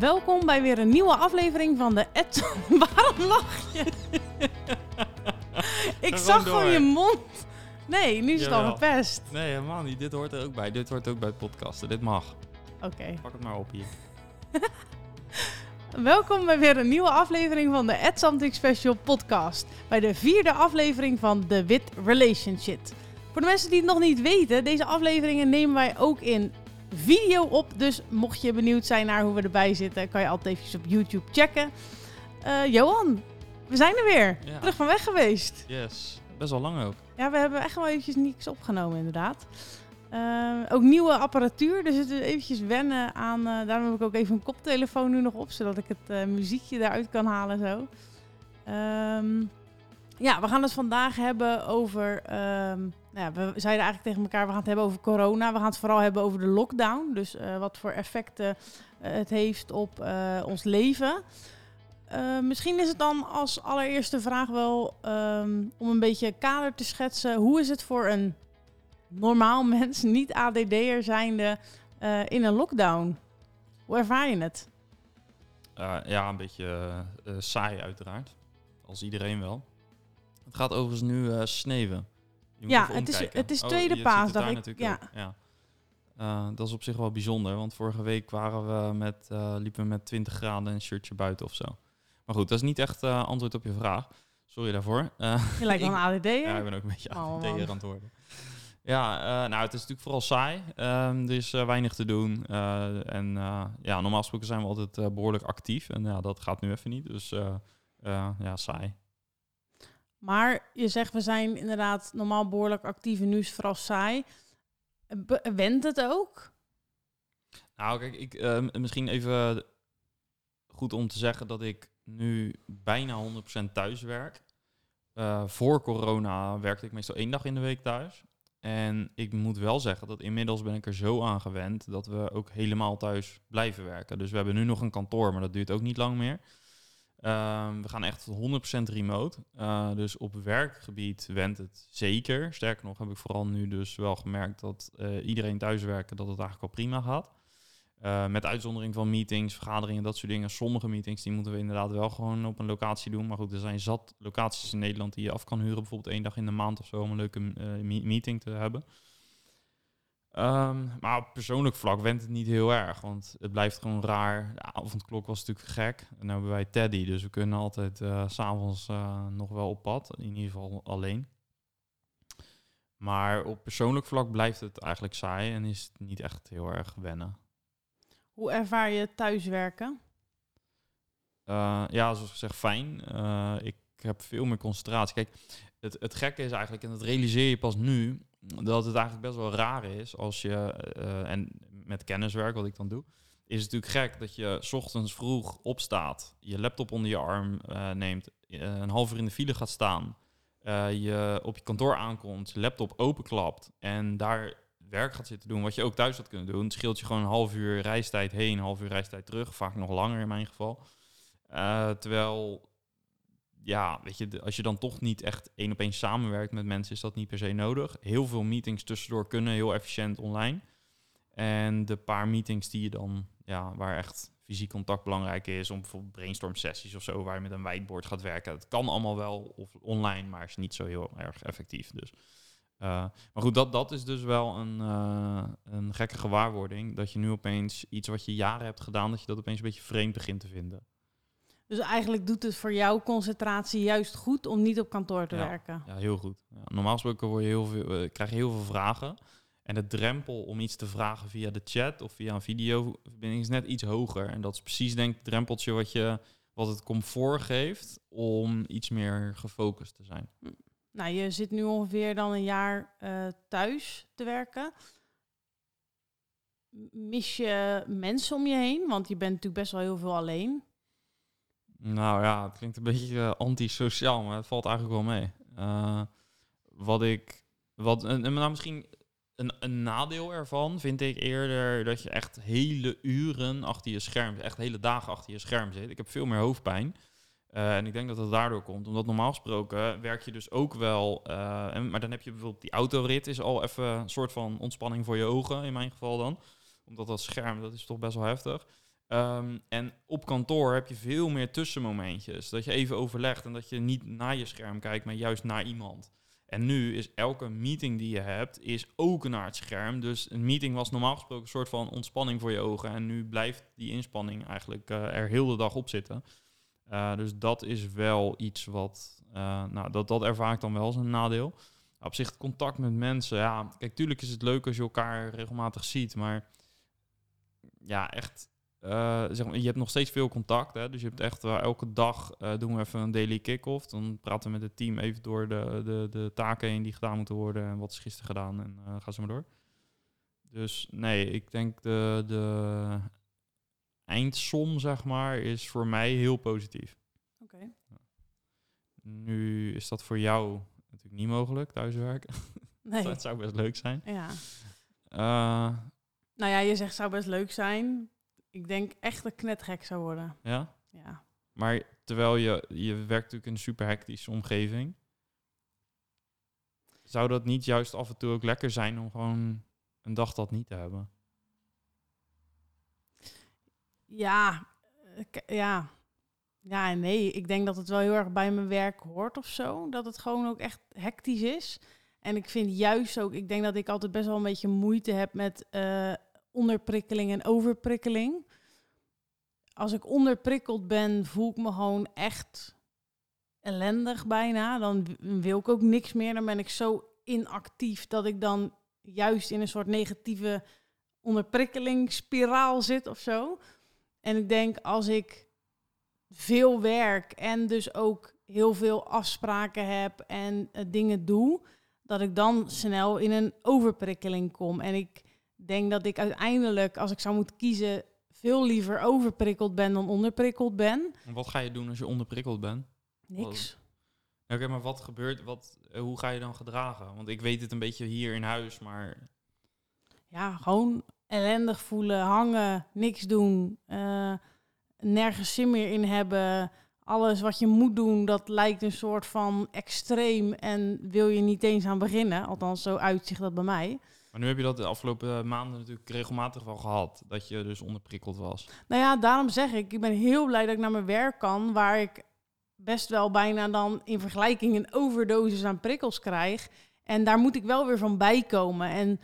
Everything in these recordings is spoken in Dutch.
welkom bij weer een nieuwe aflevering van de Ed. Waarom lach je? Ik zag door. gewoon je mond. Nee, nu is het al gepest. Nee, helemaal niet. Dit hoort er ook bij. Dit hoort ook bij het podcasten. Dit mag. Oké. Pak het maar op hier. Welkom bij weer een nieuwe aflevering van de Ed Something Special podcast. Bij de vierde aflevering van The Wit Relationship. Voor de mensen die het nog niet weten, deze afleveringen nemen wij ook in video op. Dus mocht je benieuwd zijn naar hoe we erbij zitten, kan je altijd even op YouTube checken. Eh, Johan, we zijn er weer. Ja. Terug van weg geweest. Yes. Best wel lang ook. Ja, we hebben echt wel eventjes niks opgenomen inderdaad. Eh, ook nieuwe apparatuur, dus het is eventjes wennen aan... eh, daarom heb ik ook even een koptelefoon nu nog op, zodat ik het muziekje eruit kan halen zo. Ehm, ja, we gaan het vandaag hebben over... ehm, nou we zeiden eigenlijk tegen elkaar, we gaan het hebben over corona. We gaan het vooral hebben over de lockdown. Dus eh, wat voor effecten eh, het heeft op eh, ons leven. Misschien is het dan als allereerste vraag wel ehm, om een beetje kader te schetsen. Hoe is het voor een normaal mens, niet ADD'er zijnde, in een lockdown? Hoe ervaar je het? Ja, een beetje saai uiteraard. Als iedereen wel. Het gaat overigens nu eh, sneeuwen. Ja, het is- het is Oh, tweede het paasdag. Ik- ja. ook. ja. Eh, dat is op zich wel bijzonder, want vorige week waren we met, eh, liepen we met 20 graden en een shirtje buiten of zo. Maar goed, dat is niet echt eh, antwoord op je vraag. Sorry daarvoor. Je lijkt wel een ADD'er. Ja, ik ben ook een beetje Oh, ADD man. aan het worden. Ja, nou, het is natuurlijk vooral saai. Ehm, er is weinig te doen. En ja, normaal gesproken zijn we altijd eh, behoorlijk actief. En ja, dat gaat nu even niet. Dus ja, saai. Maar je zegt, we zijn inderdaad normaal behoorlijk actief en nu is vooral saai. Went het ook? Nou, kijk, ik, eh, m- misschien even goed om te zeggen dat ik nu bijna 100% thuis werk. Eh, voor corona werkte ik meestal één dag in de week thuis. En ik moet wel zeggen dat inmiddels ben ik er zo aan gewend dat we ook helemaal thuis blijven werken. Dus we hebben nu nog een kantoor, maar dat duurt ook niet lang meer. Ehm, we gaan echt 100% remote. Eh, dus op werkgebied went het zeker. Sterker nog heb ik vooral nu dus wel gemerkt dat eh, iedereen thuiswerken, dat het eigenlijk al prima gaat. Eh, met uitzondering van meetings, vergaderingen, dat soort dingen. Sommige meetings die moeten we inderdaad wel gewoon op een locatie doen. Maar goed, er zijn zat locaties in Nederland die je af kan huren. Bijvoorbeeld één dag in de maand of zo om een leuke me- meeting te hebben. Ehm, maar op persoonlijk vlak went het niet heel erg. Want het blijft gewoon raar. De avondklok was natuurlijk gek. En nu hebben wij Teddy. Dus we kunnen altijd eh, s s'avonds eh, nog wel op pad. In ieder geval alleen. Maar op persoonlijk vlak blijft het eigenlijk saai. En is het niet echt heel erg wennen. Hoe ervaar je thuiswerken? Eh, ja, zoals gezegd, fijn. Eh, ik heb veel meer concentratie. Kijk, het, het gekke is eigenlijk, en dat realiseer je pas nu, dat het eigenlijk best wel raar is als je, eh, en met kenniswerk, wat ik dan doe, is het natuurlijk gek dat je ochtends vroeg opstaat, je laptop onder je arm eh, neemt, eh, een half uur in de file gaat staan, eh, je op je kantoor aankomt, je laptop openklapt en daar werk gaat zitten doen, wat je ook thuis had kunnen doen. Het scheelt je gewoon een half uur reistijd heen, een half uur reistijd terug, vaak nog langer in mijn geval. Eh, terwijl, ja, weet je, als je dan toch niet echt één op één samenwerkt met mensen, is dat niet per se nodig. Heel veel meetings tussendoor kunnen heel efficiënt online. En de paar meetings die je dan, ja, waar echt fysiek contact belangrijk is, om bijvoorbeeld brainstorm sessies of zo, waar je met een whiteboard gaat werken. Het kan allemaal wel of online, maar is niet zo heel erg effectief. Dus. eh, maar goed, dat, dat is dus wel een, eh, een gekke gewaarwording. Dat je nu opeens iets wat je jaren hebt gedaan, dat je dat opeens een beetje vreemd begint te vinden. Dus eigenlijk doet het voor jouw concentratie juist goed om niet op kantoor te Ja. werken. Ja, heel goed. Ja, normaal gesproken word je heel veel, eh, krijg je heel veel vragen. En de drempel om iets te vragen via de chat of via een videoverbinding is net iets hoger. En dat is precies denk ik het drempeltje wat, je, wat het comfort geeft om iets meer gefocust te zijn. Nou, je zit nu ongeveer dan een jaar eh, thuis te werken. Mis je mensen om je heen? Want je bent natuurlijk best wel heel veel alleen. Nou ja, het klinkt een beetje eh, antisociaal, maar het valt eigenlijk wel mee. Eh, wat ik, wat, en, nou misschien een, een nadeel ervan vind ik eerder dat je echt hele uren achter je scherm, echt hele dagen achter je scherm zit. Ik heb veel meer hoofdpijn. Eh, en ik denk dat het daardoor komt. Omdat normaal gesproken werk je dus ook wel. en, maar dan heb je bijvoorbeeld die autorit is al even een soort van ontspanning voor je ogen, in mijn geval dan. Omdat dat scherm, dat is toch best wel heftig. Ehm, en op kantoor heb je veel meer tussenmomentjes. Dat je even overlegt en dat je niet naar je scherm kijkt, maar juist naar iemand. En nu is elke meeting die je hebt, is ook naar het scherm. Dus een meeting was normaal gesproken een soort van ontspanning voor je ogen. En nu blijft die inspanning eigenlijk uh, er heel de dag op zitten. Uh, dus dat is wel iets wat, uh, nou, dat, dat ervaar ik dan wel als een nadeel. Op zich, contact met mensen, ja, kijk, tuurlijk is het leuk als je elkaar regelmatig ziet, maar ja, echt uh, zeg maar, je hebt nog steeds veel contact. Hè? Dus je hebt echt uh, elke dag uh, doen we even een daily kick-off. Dan praten we met het team even door de, de, de taken heen die gedaan moeten worden. En wat is gisteren gedaan. En gaan ze maar door. Dus nee, ik denk de, de eindsom, zeg maar, is voor mij heel positief. Oké. Okay. Nu is dat voor jou natuurlijk niet mogelijk, thuiswerken. Nee. dat zou best leuk zijn. Ja. nou ja, je zegt zou best leuk zijn ik denk echt dat ik net gek zou worden. Ja? Ja. Maar terwijl je, je werkt natuurlijk in een super hectische omgeving. Zou dat niet juist af en toe ook lekker zijn om gewoon een dag dat niet te hebben? Ja, ja. Ja en nee. Ik denk dat het wel heel erg bij mijn werk hoort of zo. Dat het gewoon ook echt hectisch is. En ik vind juist ook, ik denk dat ik altijd best wel een beetje moeite heb met uh, onderprikkeling en overprikkeling. Als ik onderprikkeld ben, voel ik me gewoon echt ellendig bijna. Dan wil ik ook niks meer. Dan ben ik zo inactief dat ik dan juist in een soort negatieve onderprikkelingsspiraal zit of zo. En ik denk als ik veel werk en dus ook heel veel afspraken heb en uh, dingen doe, dat ik dan snel in een overprikkeling kom. En ik denk dat ik uiteindelijk, als ik zou moeten kiezen, veel liever overprikkeld ben dan onderprikkeld ben. Wat ga je doen als je onderprikkeld bent? Niks. Oké, maar wat gebeurt, wat, eh, hoe ga je dan gedragen? Want ik weet het een beetje hier in huis, maar... Ja, gewoon ellendig voelen, hangen, niks doen, uh, nergens zin meer in hebben. Alles wat je moet doen, dat lijkt een soort van extreem en wil je niet eens aan beginnen. Althans, zo uitzicht dat bij mij. Maar nu heb je dat de afgelopen maanden natuurlijk regelmatig wel gehad. Dat je dus onderprikkeld was. Nou ja, daarom zeg ik, ik ben heel blij dat ik naar mijn werk kan. Waar ik best wel bijna dan in vergelijking een overdosis aan prikkels krijg. En daar moet ik wel weer van bijkomen. En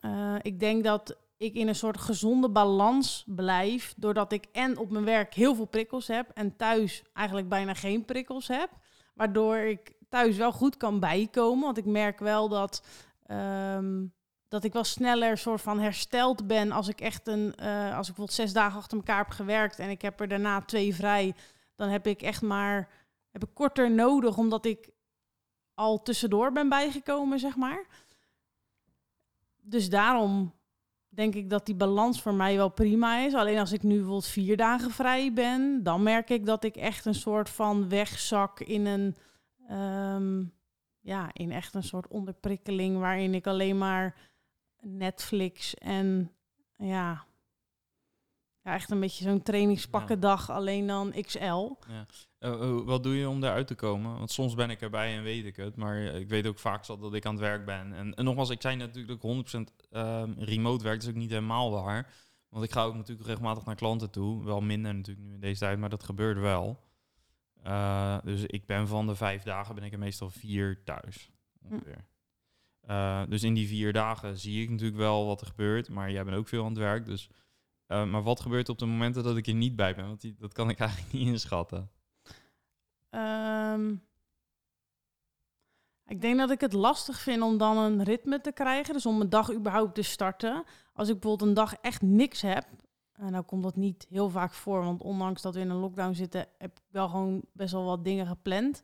uh, ik denk dat ik in een soort gezonde balans blijf. Doordat ik en op mijn werk heel veel prikkels heb. En thuis eigenlijk bijna geen prikkels heb. Waardoor ik thuis wel goed kan bijkomen. Want ik merk wel dat... Um, dat ik wel sneller soort van hersteld ben als ik echt een, uh, als ik bijvoorbeeld zes dagen achter elkaar heb gewerkt en ik heb er daarna twee vrij, dan heb ik echt maar, heb ik korter nodig omdat ik al tussendoor ben bijgekomen, zeg maar. Dus daarom denk ik dat die balans voor mij wel prima is. Alleen als ik nu bijvoorbeeld vier dagen vrij ben, dan merk ik dat ik echt een soort van wegzak in een, um, ja, in echt een soort onderprikkeling waarin ik alleen maar Netflix en ja, ja echt een beetje zo'n trainingspakkendag, ja. alleen dan XL. Ja. Uh, wat doe je om daaruit te komen? Want soms ben ik erbij en weet ik het, maar ik weet ook vaak dat ik aan het werk ben. En, en nogmaals, ik zei natuurlijk dat ik 100% um, remote werk, dat is ook niet helemaal waar. Want ik ga ook natuurlijk regelmatig naar klanten toe. Wel minder natuurlijk nu in deze tijd, maar dat gebeurt wel. Uh, dus ik ben van de vijf dagen ben ik er meestal vier thuis. Ongeveer. Uh, dus in die vier dagen zie ik natuurlijk wel wat er gebeurt, maar jij bent ook veel aan het werk. Dus, uh, maar wat gebeurt op de momenten dat ik er niet bij ben? Want die, dat kan ik eigenlijk niet inschatten. Um, ik denk dat ik het lastig vind om dan een ritme te krijgen. Dus om een dag überhaupt te starten. Als ik bijvoorbeeld een dag echt niks heb. En nou komt dat niet heel vaak voor, want ondanks dat we in een lockdown zitten, heb ik wel gewoon best wel wat dingen gepland.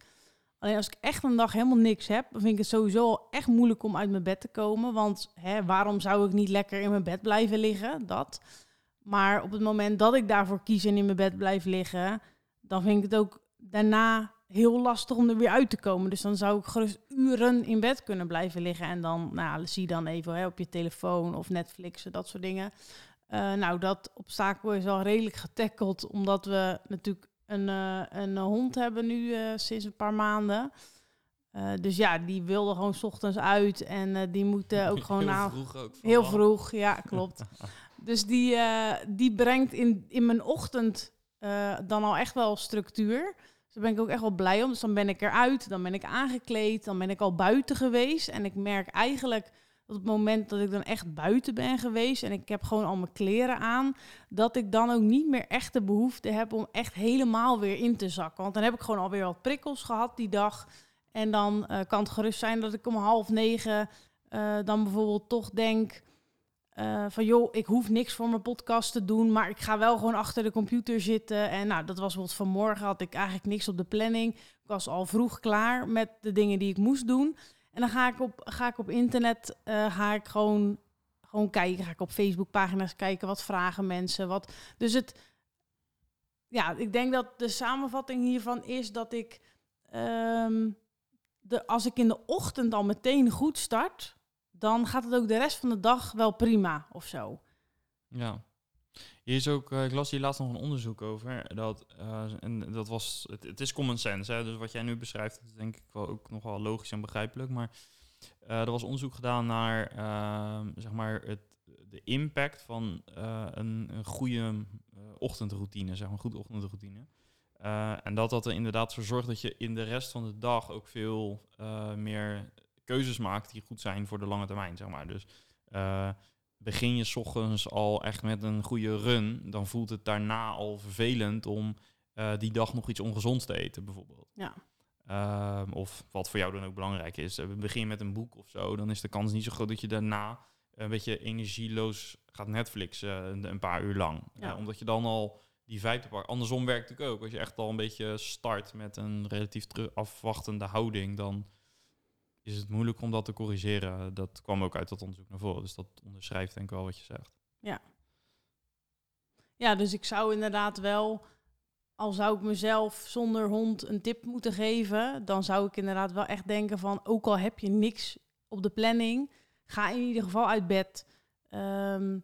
Alleen als ik echt een dag helemaal niks heb, dan vind ik het sowieso echt moeilijk om uit mijn bed te komen. Want hè, waarom zou ik niet lekker in mijn bed blijven liggen? Dat. Maar op het moment dat ik daarvoor kies en in mijn bed blijf liggen, dan vind ik het ook daarna heel lastig om er weer uit te komen. Dus dan zou ik gerust uren in bed kunnen blijven liggen. En dan nou, zie dan even hè, op je telefoon of Netflix, dat soort dingen. Uh, nou, dat obstakel is al redelijk getackeld, omdat we natuurlijk een, uh, een hond hebben nu uh, sinds een paar maanden. Eh, dus ja, die wilde gewoon 's ochtends uit en eh, die moeten ook gewoon Heel na... vroeg ook. Heel vroeg, ja, klopt. dus die, eh, die brengt in, in mijn ochtend eh, dan al echt wel structuur. Dus daar ben ik ook echt wel blij om. Dus dan ben ik eruit, dan ben ik aangekleed, dan ben ik al buiten geweest. En ik merk eigenlijk op het moment dat ik dan echt buiten ben geweest en ik heb gewoon al mijn kleren aan, dat ik dan ook niet meer echt de behoefte heb om echt helemaal weer in te zakken. Want dan heb ik gewoon alweer wat prikkels gehad die dag. En dan eh, kan het gerust zijn dat ik om half negen eh, dan bijvoorbeeld toch denk eh, van joh, ik hoef niks voor mijn podcast te doen, maar ik ga wel gewoon achter de computer zitten. En nou, dat was bijvoorbeeld vanmorgen had ik eigenlijk niks op de planning. Ik was al vroeg klaar met de dingen die ik moest doen. En dan ga ik op, ga ik op internet eh, ga ik gewoon, gewoon kijken. Ga ik op Facebookpagina's kijken, wat vragen mensen. Wat, dus het, ja, ik denk dat de samenvatting hiervan is dat ik, ehm, de, als ik in de ochtend al meteen goed start, dan gaat het ook de rest van de dag wel prima of zo. Ja. Hier is ook, eh, ik las hier laatst nog een onderzoek over. Dat, eh, en dat was, het, het is common sense. Hè? Dus wat jij nu beschrijft, is denk ik wel ook nog wel logisch en begrijpelijk. Maar eh, er was onderzoek gedaan naar ehm, zeg maar het, de impact van een, een goede ochtendroutine, zeg maar, een goede ochtendroutine. En dat dat er inderdaad voor zorgt dat je in de rest van de dag ook veel meer keuzes maakt die goed zijn voor de lange termijn, zeg maar. Dus begin je ochtends al echt met een goede run, dan voelt het daarna al vervelend om eh, die dag nog iets ongezonds te eten, bijvoorbeeld. Ja. Ehm, of wat voor jou dan ook belangrijk is. eh, begin je met een boek of zo, dan is de kans niet zo groot dat je daarna een beetje energieloos gaat Netflixen eh, een, paar uur lang. Ja. Omdat je dan al die vibe te pakken. Andersom werkt het ook. Als je echt al een beetje start met een relatief afwachtende houding, dan is het moeilijk om dat te corrigeren. Dat kwam ook uit dat onderzoek naar voren. Dus dat onderschrijft denk ik wel wat je zegt. Ja, dus ik zou inderdaad wel, al zou ik mezelf zonder hond een tip moeten geven, dan zou ik inderdaad wel echt denken van, ook al heb je niks op de planning, ga in ieder geval uit bed. Ehm,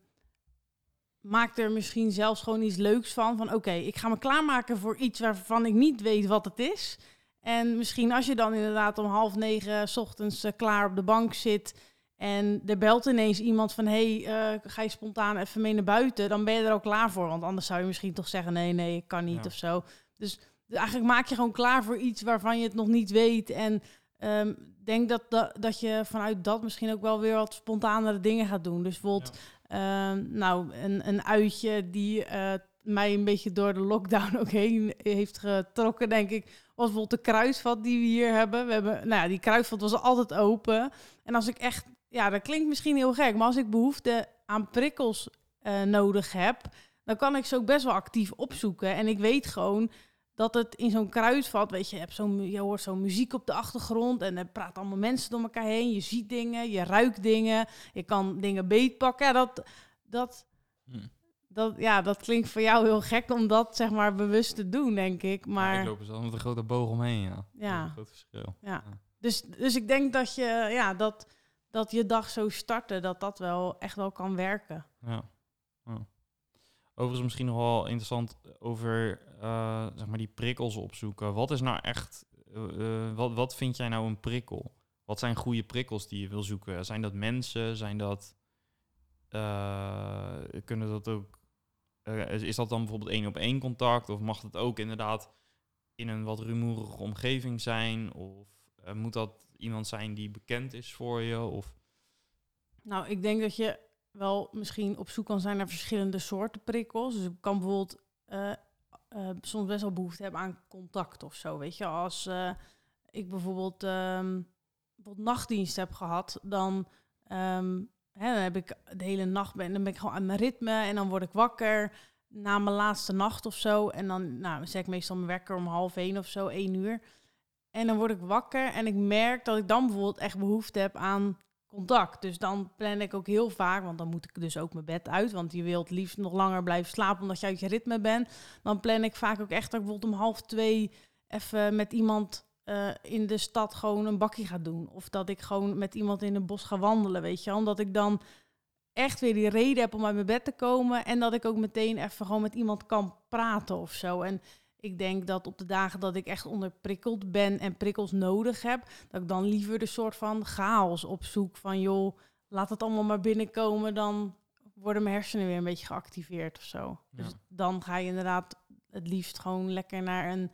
maak er misschien zelfs gewoon iets leuks van. Van oké, ik ga me klaarmaken voor iets waarvan ik niet weet wat het is. En misschien als je dan inderdaad om half negen 's ochtends eh, klaar op de bank zit. En er belt ineens iemand van: hey, eh, ga je spontaan even mee naar buiten? Dan ben je er ook klaar voor. Want anders zou je misschien toch zeggen: nee, nee, ik kan niet Ja. of zo. Dus eigenlijk maak je gewoon klaar voor iets waarvan je het nog niet weet. En ehm, denk dat, dat, dat je vanuit dat misschien ook wel weer wat spontanere dingen gaat doen. Dus bijvoorbeeld, ehm, nou, een, een uitje die eh, mij een beetje door de lockdown ook heen heeft getrokken, denk ik, was bijvoorbeeld de kruidvat die we hier hebben. We hebben, nou die kruidvat was altijd open. En als ik echt, ja, dat klinkt misschien heel gek, maar als ik behoefte aan prikkels eh, nodig heb, dan kan ik ze ook best wel actief opzoeken. En ik weet gewoon dat het in zo'n kruidvat, weet je, je, zo'n, je hoort zo'n muziek op de achtergrond en er praten allemaal mensen door elkaar heen. Je ziet dingen, je ruikt dingen, je kan dingen beetpakken. Ja, dat, dat, Hm. Dat, ja, dat klinkt voor jou heel gek om dat zeg maar bewust te doen, denk ik. Maar Maar ik loop er zelf met een grote boog omheen, ja. Ja. Een groot verschil. ja. Dus, dus ik denk dat je, ja, dat, dat je dag zo starten, dat dat wel echt wel kan werken. Ja. ja. Overigens misschien nog wel interessant over eh, zeg maar die prikkels opzoeken. Wat is nou echt, eh, eh, wat, wat vind jij nou een prikkel? Wat zijn goede prikkels die je wil zoeken? Zijn dat mensen? Zijn dat, kunnen dat ook, eh, is, dat dan bijvoorbeeld één op één contact? Of mag het ook inderdaad in een wat rumoerige omgeving zijn? Of eh, moet dat iemand zijn die bekend is voor je? Of, Nou, ik denk dat je wel misschien op zoek kan zijn naar verschillende soorten prikkels. Dus ik kan bijvoorbeeld eh, soms best wel behoefte hebben aan contact of zo. Weet je, als ik bijvoorbeeld, bijvoorbeeld nachtdienst heb gehad, dan, ehm, dan heb ik de hele nacht ben, dan ben ik gewoon aan mijn ritme en dan word ik wakker na mijn laatste nacht of zo. En dan nou, zet ik meestal mijn wekker om half één of zo, één uur. En dan word ik wakker en ik merk dat ik dan bijvoorbeeld echt behoefte heb aan contact. Dus dan plan ik ook heel vaak, want dan moet ik dus ook mijn bed uit, want je wilt liefst nog langer blijven slapen omdat je uit je ritme bent. Dan plan ik vaak ook echt dat ik bijvoorbeeld om half twee even met iemand eh, in de stad gewoon een bakje ga doen. Of dat ik gewoon met iemand in een bos ga wandelen, weet je. Omdat ik dan echt weer die reden heb om uit mijn bed te komen. En dat ik ook meteen even gewoon met iemand kan praten of zo. En ik denk dat op de dagen dat ik echt onderprikkeld ben en prikkels nodig heb, dat ik dan liever de soort van chaos opzoek van joh, laat het allemaal maar binnenkomen, dan worden mijn hersenen weer een beetje geactiveerd of zo. Dus dan ga je inderdaad het liefst gewoon lekker naar een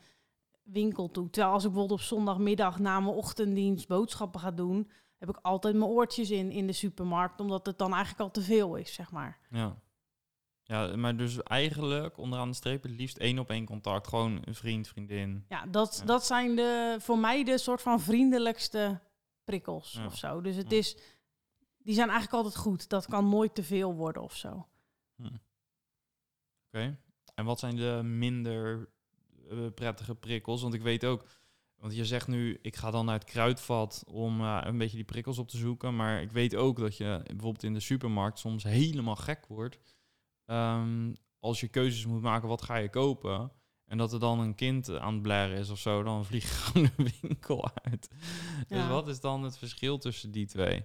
winkel toe. Terwijl als ik bijvoorbeeld op zondagmiddag na mijn ochtenddienst boodschappen ga doen, heb ik altijd mijn oortjes in in de supermarkt, omdat het dan eigenlijk al te veel is, zeg maar. Ja. Ja, maar dus eigenlijk onderaan de streep het liefst één op één contact. Gewoon een vriend, vriendin. Ja, dat, Ja. dat zijn de, voor mij de soort van vriendelijkste prikkels Ja. of zo. Dus het Ja. is, die zijn eigenlijk altijd goed. Dat kan nooit te veel worden of zo. Oké. En wat zijn de minder prettige prikkels? Want ik weet ook, want je zegt nu, ik ga dan naar het kruidvat om eh, een beetje die prikkels op te zoeken. Maar ik weet ook dat je bijvoorbeeld in de supermarkt soms helemaal gek wordt. Ehm, als je keuzes moet maken, wat ga je kopen? En dat er dan een kind aan het blaren is of zo, dan vlieg je gewoon de winkel uit. Dus wat is dan het verschil tussen die twee?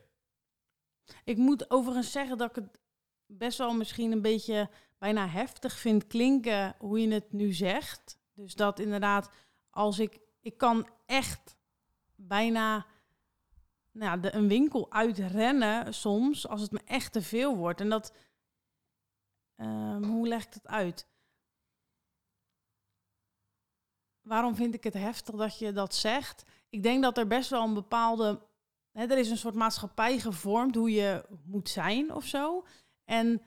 Ik moet overigens zeggen dat ik het best wel misschien een beetje bijna heftig vind klinken hoe je het nu zegt. Dus dat inderdaad, als ik, ik kan echt bijna nou de, een winkel uitrennen soms als het me echt te veel wordt. En dat, ehm, hoe leg ik dat uit? Waarom vind ik het heftig dat je dat zegt? Ik denk dat er best wel een bepaalde Hè, er is een soort maatschappij gevormd hoe je moet zijn of zo. En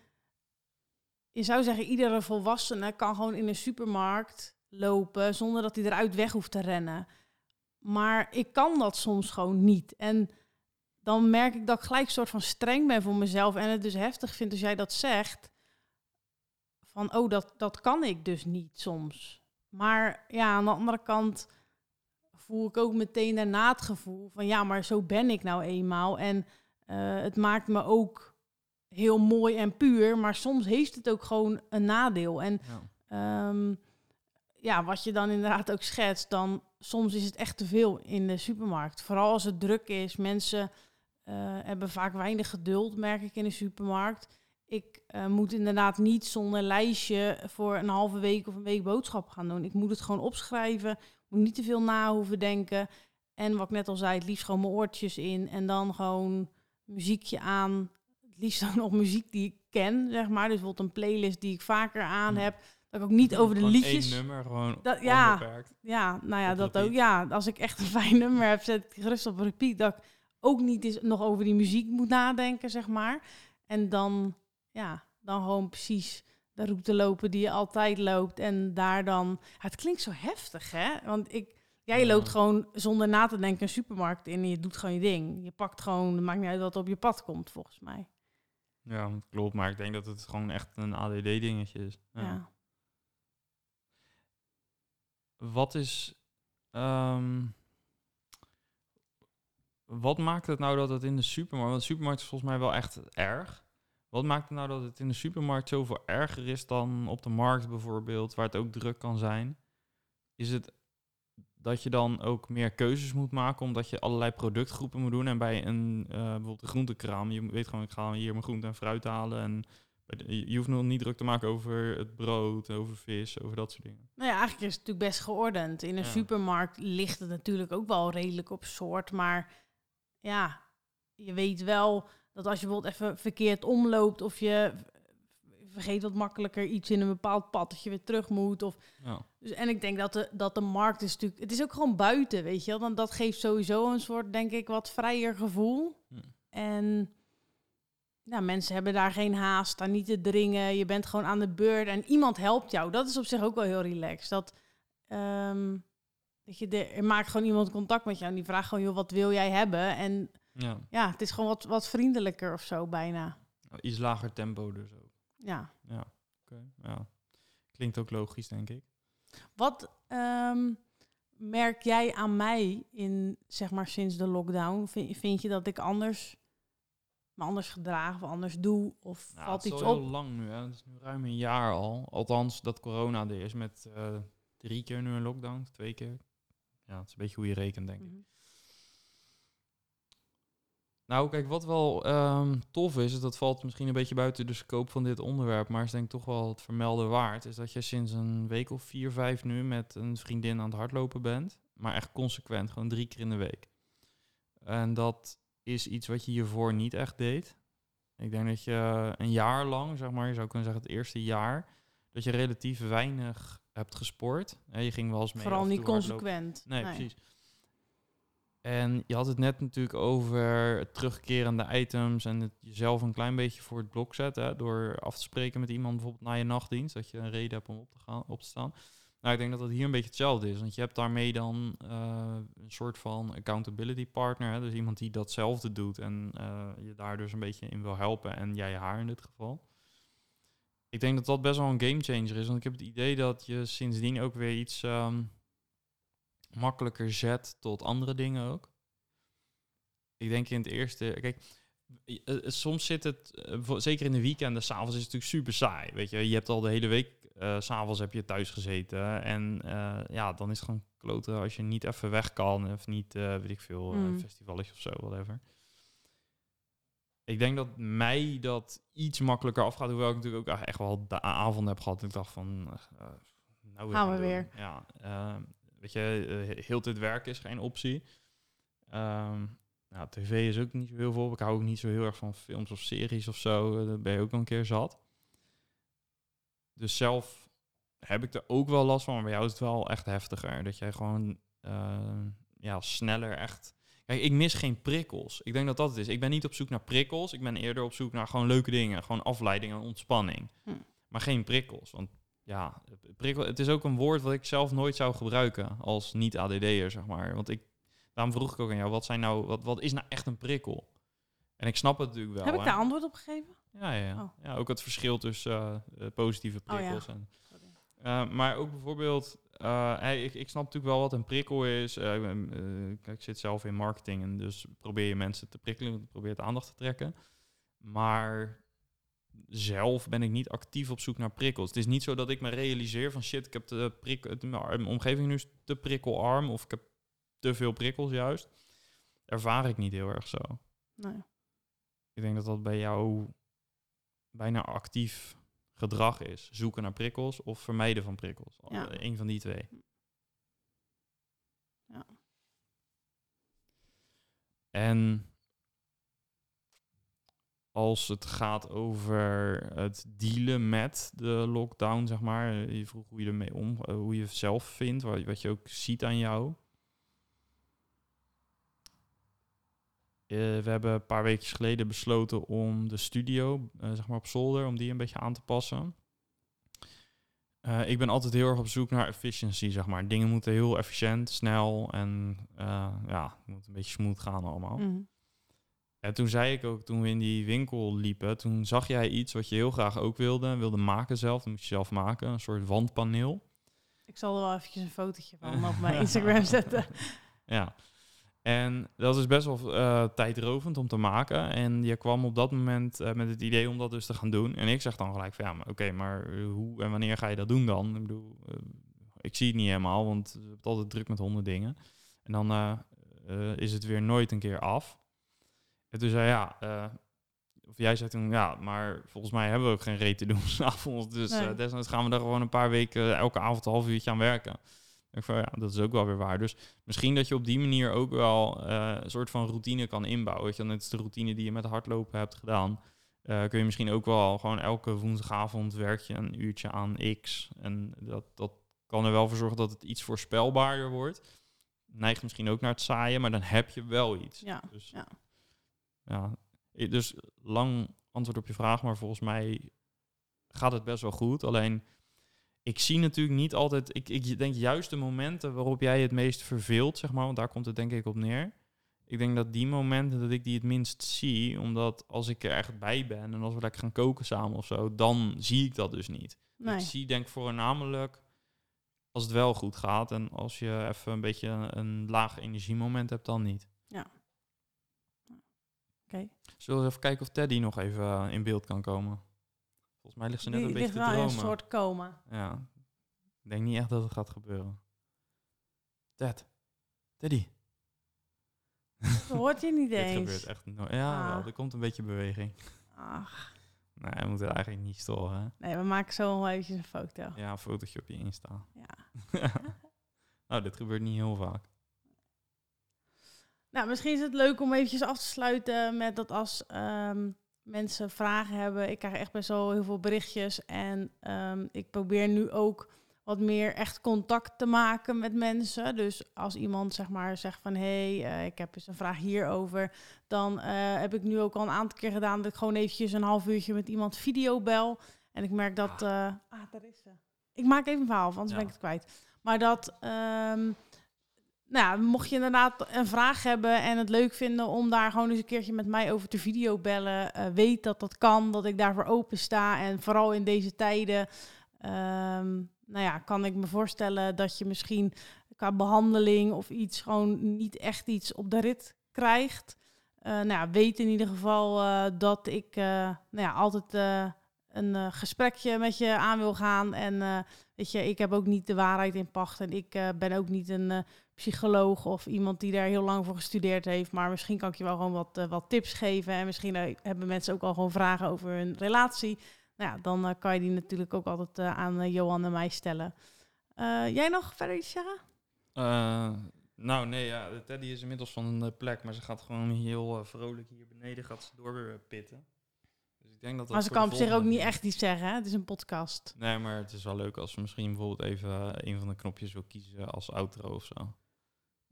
je zou zeggen, iedere volwassene kan gewoon in een supermarkt lopen zonder dat hij eruit weg hoeft te rennen. Maar ik kan dat soms gewoon niet. En dan merk ik dat ik gelijk een soort van streng ben voor mezelf en het dus heftig vind als jij dat zegt. Van, oh, dat, dat kan ik dus niet soms. Maar ja, aan de andere kant voel ik ook meteen daarna het gevoel van ja, maar zo ben ik nou eenmaal. En eh, het maakt me ook heel mooi en puur, maar soms heeft het ook gewoon een nadeel. En Ja. ehm, ja, wat je dan inderdaad ook schetst, dan soms is het echt te veel in de supermarkt. Vooral als het druk is. Mensen eh, hebben vaak weinig geduld, merk ik in de supermarkt. Ik eh, moet inderdaad niet zonder lijstje voor een halve week of een week boodschappen gaan doen. Ik moet het gewoon opschrijven, moet niet te veel na hoeven denken. En wat ik net al zei, het liefst gewoon mijn oortjes in en dan gewoon muziekje aan. Het liefst ook nog muziek die ik ken, zeg maar. Dus bijvoorbeeld een playlist die ik vaker aan Ja. heb. Dat ik ook niet over de Gewoon liedjes... één nummer, gewoon Dat- ja. onbeperkt. Ja, nou ja, Op dat ook. Ja, als ik echt een fijn nummer heb, zet ik gerust op repeat. Dat ik ook niet eens nog over die muziek moet nadenken, zeg maar. En dan, ja, dan gewoon precies de route lopen die je altijd loopt. En daar dan... Ja, het klinkt zo heftig, hè? Want ik... Jij loopt gewoon zonder na te denken een supermarkt in en je doet gewoon je ding. Je pakt gewoon, het maakt niet uit wat op je pad komt, volgens mij. Ja, klopt. Maar ik denk dat het gewoon echt een ADD-dingetje is. Ja. Ja. Wat is... ehm, wat maakt het nou dat het in de supermarkt... Want de supermarkt is volgens mij wel echt erg. Wat maakt het nou dat het in de supermarkt zoveel erger is dan op de markt bijvoorbeeld, waar het ook druk kan zijn? Is het dat je dan ook meer keuzes moet maken, omdat je allerlei productgroepen moet doen? En bij een eh, bijvoorbeeld een groentekraam, je weet gewoon, ik ga hier mijn groente en fruit halen. En de- je hoeft nog niet druk te maken over het brood, over vis, over dat soort dingen. Nou ja, eigenlijk is het natuurlijk best geordend. In een Ja. supermarkt ligt het natuurlijk ook wel redelijk op soort. Maar ja, je weet wel dat als je bijvoorbeeld even verkeerd omloopt... of je vergeet wat makkelijker iets in een bepaald pad... dat je weer terug moet. Of, Ja. dus, en ik denk dat de, dat de markt is natuurlijk... Het is ook gewoon buiten, weet je wel. Want dat geeft sowieso een soort, denk ik, wat vrijer gevoel. Hm. En ja, mensen hebben daar geen haast, staan niet te dringen. Je bent gewoon aan de beurt en iemand helpt jou. Dat is op zich ook wel heel relaxed. Dat, ehm, dat je de, er maakt gewoon iemand contact met jou en die vraagt gewoon, joh, wat wil jij hebben? En ja, ja, het is gewoon wat, wat vriendelijker of zo bijna. iets lager tempo dus ook. Ja. Ja, oké. Ja. Klinkt ook logisch, denk ik. Wat ehm, merk jij aan mij in, zeg maar, sinds de lockdown? Vind, vind je dat ik anders, me anders gedraag of anders doe? Of Ja, valt het is iets al op? heel lang nu, hè. Het is nu ruim een jaar al. Althans, dat corona er is met eh, drie keer nu een lockdown, twee keer. Ja, het is een beetje hoe je rekent, denk ik. Mhm. Nou, kijk, wat wel ehm, tof is, is, dat valt misschien een beetje buiten de scope van dit onderwerp, maar is denk ik toch wel het vermelden waard, is dat je sinds een week of vier, vijf nu met een vriendin aan het hardlopen bent, maar echt consequent, gewoon drie keer in de week. En dat is iets wat je hiervoor niet echt deed. Ik denk dat je een jaar lang, zeg maar, je zou kunnen zeggen het eerste jaar, dat je relatief weinig hebt gesport. je ging wel eens mee. Vooral niet consequent. Nee, precies. En je had het net natuurlijk over terugkerende items en het jezelf een klein beetje voor het blok zetten. door af te spreken met iemand bijvoorbeeld na je nachtdienst. Dat je een reden hebt om op te, gaan, op te staan. Nou, ik denk dat dat hier een beetje hetzelfde is. Want je hebt daarmee dan uh, een soort van accountability partner. Hè? Dus iemand die datzelfde doet en uh, je daar dus een beetje in wil helpen. En jij haar in dit geval. Ik denk dat dat best wel een game changer is. Want ik heb het idee dat je sindsdien ook weer iets um, makkelijker zet tot andere dingen ook. Ik denk in het eerste... Kijk, soms zit het, zeker in de weekenden, s'avonds is het natuurlijk super saai. Weet je, je hebt al de hele week uh, s'avonds heb je thuis gezeten. En uh, ja, dan is het gewoon kloten als je niet even weg kan. Of niet, uh, weet ik veel, mm. festivals of zo, whatever. Ik denk dat mij dat iets makkelijker afgaat. Hoewel ik natuurlijk ook echt wel de avond heb gehad. Ik dacht van, nou Gaan we weer. Ja, weet je, heel dit werk is geen optie. Um, nou, tv is ook niet zo heel veel. Ik hou ook niet zo heel erg van films of series of zo. Daar ben je ook een keer zat. Dus zelf heb ik er ook wel last van, maar bij jou is het wel echt heftiger. Dat jij gewoon uh, ja, sneller echt... Kijk, ik mis geen prikkels. Ik denk dat dat het is. Ik ben niet op zoek naar prikkels. Ik ben eerder op zoek naar gewoon leuke dingen. Gewoon afleiding en ontspanning. Hm. Maar geen prikkels. Want ja, prikkel, het is ook een woord wat ik zelf nooit zou gebruiken als niet-ADD'er, zeg maar. Want ik, daarom vroeg ik ook aan jou, wat, zijn nou, wat, wat is nou echt een prikkel? En ik snap het natuurlijk wel. Heb ik daar antwoord op gegeven? Ja, ja. Oh. ja ook het verschil tussen uh, positieve oh, prikkels. en, uh, maar ook bijvoorbeeld, hey, ik, ik snap natuurlijk wel wat een prikkel is. ik, ik zit zelf in marketing en dus probeer je mensen te prikkelen, probeer het aandacht te trekken. Maar zelf ben ik niet actief op zoek naar prikkels. Het is niet zo dat ik me realiseer van shit, ik heb de prik, mijn omgeving nu te prikkelarm of ik heb te veel prikkels juist. Ervaar ik niet heel erg zo. Nee. Ik denk dat dat bij jou bijna actief gedrag is. Zoeken naar prikkels of vermijden van prikkels. Ja. Eén van die twee. Ja. En als het gaat over het dealen met de lockdown, zeg maar. Je vroeg hoe je ermee om, eh, hoe je zelf vindt, wat je ook ziet aan jou. Uh, we hebben een paar weken geleden besloten om de studio, uh, zeg maar op zolder, om die een beetje aan te passen. Uh, ik ben altijd heel erg op zoek naar efficiency, zeg maar. Dingen moeten heel efficiënt, snel en ja, het moet een beetje smooth gaan allemaal. Mm. En toen zei ik ook, toen we in die winkel liepen, toen zag jij iets wat je heel graag ook wilde, wilde maken zelf. Dat moest je zelf maken, een soort wandpaneel. Ik zal er wel eventjes een fotootje van op mijn Instagram zetten. Ja, en dat is best wel uh, tijdrovend om te maken. En je kwam op dat moment uh, met het idee om dat dus te gaan doen. En ik zeg dan gelijk van ja, maar oké, maar hoe en wanneer ga je dat doen dan? Ik bedoel, uh, ik zie het niet helemaal, want je hebt altijd druk met honderd dingen. En dan is het weer nooit een keer af. En toen zei ja, of jij zei toen ja, maar volgens mij hebben we ook geen reet te doen s'avonds. Dus nee. desnoods gaan we daar gewoon een paar weken elke avond een half uurtje aan werken. Ik van, ja, dat is ook wel weer waar. Dus misschien dat je op die manier ook wel uh, een soort van routine kan inbouwen. Weet je, net is de routine die je met hardlopen hebt gedaan. Uh, kun je misschien ook wel gewoon elke woensdagavond werk je een uurtje aan X. En dat, dat kan er wel voor zorgen dat het iets voorspelbaarder wordt. Neigt misschien ook naar het saaien, maar dan heb je wel iets. Ja, dus, ja. ja. Dus lang antwoord op je vraag, maar volgens mij gaat het best wel goed. Alleen ik zie natuurlijk niet altijd. Ik, ik denk juist de momenten waarop jij het meest verveelt, zeg maar, want daar komt het denk ik op neer. Ik denk dat die momenten dat ik die het minst zie, omdat als ik er echt bij ben en als we lekker gaan koken samen of zo, dan zie ik dat dus niet. Nee. Ik zie denk voornamelijk als het wel goed gaat en als je even een beetje een, laag energiemoment hebt, dan niet. Ja. Oké. Zullen we even kijken of Teddy nog even eh, in beeld kan komen? Volgens mij ligt ze net een beetje te dromen. een soort coma. Ja. Ik denk niet echt dat het gaat gebeuren. Ted. Teddy. Dat hoort je niet Dit eens. gebeurt echt nooit. Ja, Ah. wel, er komt een beetje beweging. Ach, Nee, we moeten eigenlijk niet storen. hè? nee, we maken zo wel eventjes een foto. Ja, een fotootje op je Insta. Ja. nou, dit gebeurt niet heel vaak. Nou, misschien is het leuk om eventjes af te sluiten met dat als ehm, mensen vragen hebben. Ik krijg echt best wel heel veel berichtjes. En ehm, ik probeer nu ook wat meer echt contact te maken met mensen. Dus als iemand zeg maar zegt van... hé, hey, eh, ik heb eens een vraag hierover... dan eh, heb ik nu ook al een aantal keer gedaan... dat ik gewoon eventjes een half uurtje met iemand videobel. En ik merk dat... eh, ah, daar is ze. Ik maak even een verhaal, anders Ja. ben ik het kwijt. Maar dat... ehm, nou, mocht je inderdaad een vraag hebben en het leuk vinden om daar gewoon eens een keertje met mij over te videobellen, eh weet dat dat kan, dat ik daarvoor open sta. En vooral in deze tijden, ehm, nou ja, kan ik me voorstellen dat je misschien qua behandeling of iets gewoon niet echt iets op de rit krijgt. Eh, nou ja, weet in ieder geval eh, dat ik nou ja, altijd een gesprekje met je aan wil gaan. En weet je, ik heb ook niet de waarheid in pacht en ik ben ook niet een... psycholoog of iemand die daar heel lang voor gestudeerd heeft. Maar misschien kan ik je wel gewoon wat, eh, wat tips geven. En misschien eh, hebben mensen ook al gewoon vragen over hun relatie. Nou ja, dan eh, kan je die natuurlijk ook altijd aan Johan en mij stellen. Jij nog verder iets zeggen? Nou, nee, ja, Teddy is inmiddels van een plek, maar ze gaat gewoon heel vrolijk hier beneden gaat ze doorpitten. Dus ik denk dat dat Maar ze kan op zich ook niet echt iets zeggen. Hè? Het is een podcast. Nee, maar het is wel leuk als ze misschien bijvoorbeeld even een van de knopjes wil kiezen als outro of zo.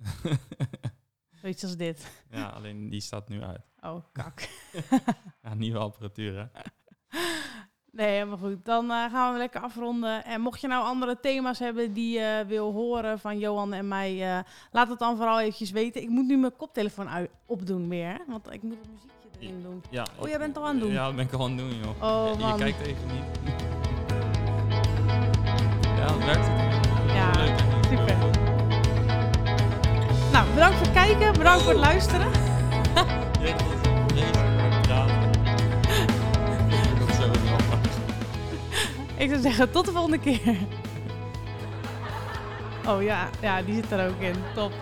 Zoiets als dit. ja, alleen die staat nu uit. Oh, kak. Ja, nieuwe apparatuur, hè? Nee, helemaal goed. Dan eh, gaan we lekker afronden. En mocht je nou andere thema's hebben die je wil horen van Johan en mij, eh, laat het dan vooral eventjes weten. Ik moet nu mijn koptelefoon uit opdoen weer, hè? want ik moet het muziekje erin doen. Ja, Oh, jij bent al aan het doen? Ja, dat ben ik al aan het doen, joh. Oh, je, kijkt even niet. ja, het werkt. Ja, super. Nou, bedankt voor het kijken, bedankt voor het luisteren. Ik zou zeggen, tot de volgende keer. Oh ja, ja, die zit er ook in. Top.